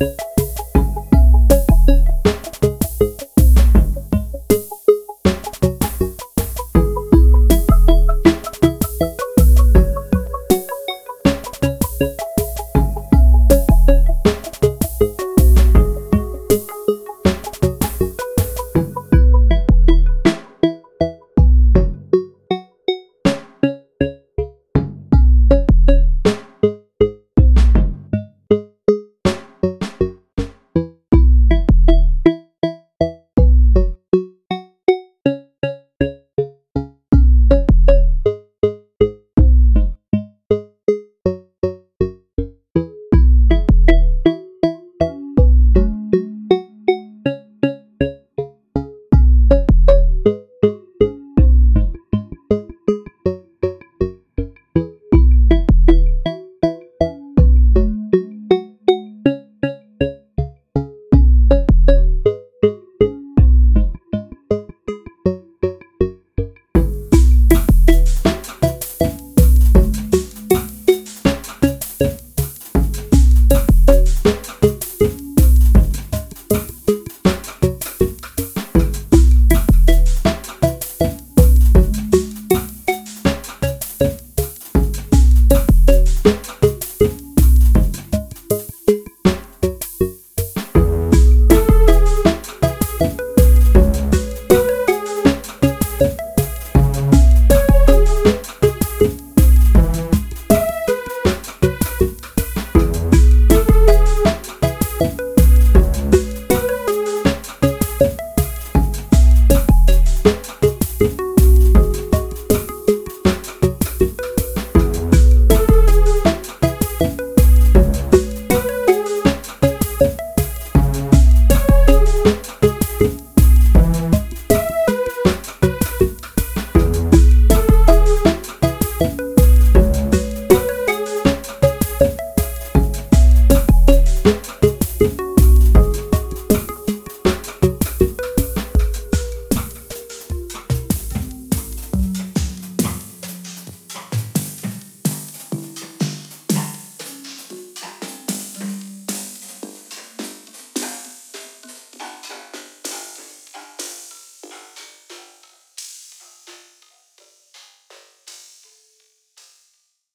you